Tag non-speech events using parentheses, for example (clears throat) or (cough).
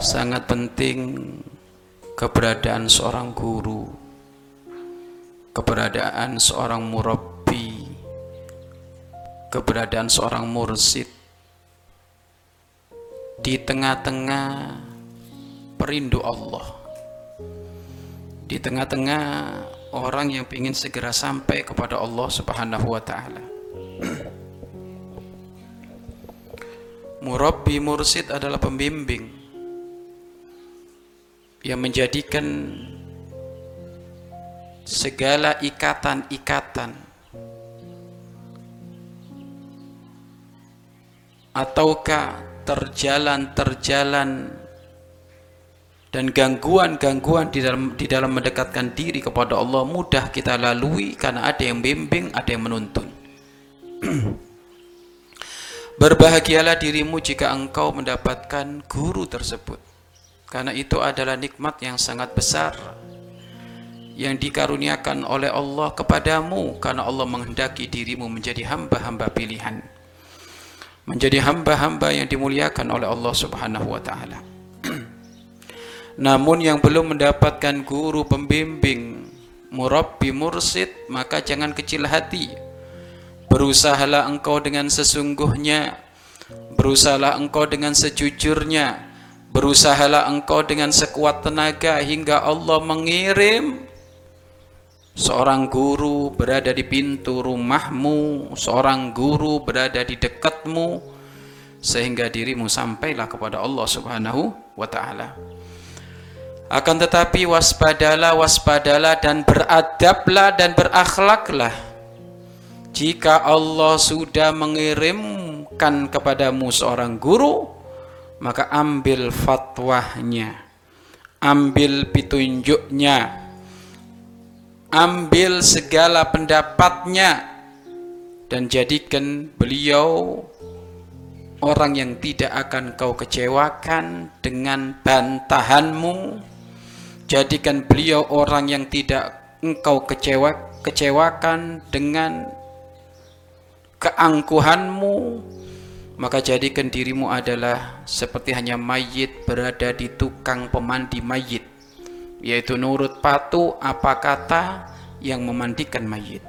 sangat penting keberadaan seorang guru, keberadaan seorang murabbi, keberadaan seorang mursid di tengah-tengah perindu Allah. Di tengah-tengah orang yang ingin segera sampai kepada Allah Subhanahu wa taala. Murabbi mursid adalah pembimbing yang menjadikan segala ikatan-ikatan ataukah terjalan-terjalan dan gangguan-gangguan di dalam di dalam mendekatkan diri kepada Allah mudah kita lalui karena ada yang bimbing, ada yang menuntun. (clears throat) Berbahagialah dirimu jika engkau mendapatkan guru tersebut karena itu adalah nikmat yang sangat besar yang dikaruniakan oleh Allah kepadamu karena Allah menghendaki dirimu menjadi hamba-hamba pilihan menjadi hamba-hamba yang dimuliakan oleh Allah Subhanahu wa taala. (clears throat) Namun yang belum mendapatkan guru pembimbing murabbi mursid maka jangan kecil hati. Berusahalah engkau dengan sesungguhnya berusahalah engkau dengan sejujurnya Berusahalah engkau dengan sekuat tenaga hingga Allah mengirim seorang guru berada di pintu rumahmu, seorang guru berada di dekatmu sehingga dirimu sampailah kepada Allah Subhanahu wa taala. Akan tetapi waspadalah, waspadalah dan beradablah dan berakhlaklah. Jika Allah sudah mengirimkan kepadamu seorang guru, maka ambil fatwahnya. Ambil petunjuknya. Ambil segala pendapatnya. Dan jadikan beliau orang yang tidak akan kau kecewakan dengan bantahanmu. Jadikan beliau orang yang tidak engkau kecewa kecewakan dengan keangkuhanmu maka jadikan dirimu adalah seperti hanya mayit berada di tukang pemandi mayit yaitu nurut patuh apa kata yang memandikan mayit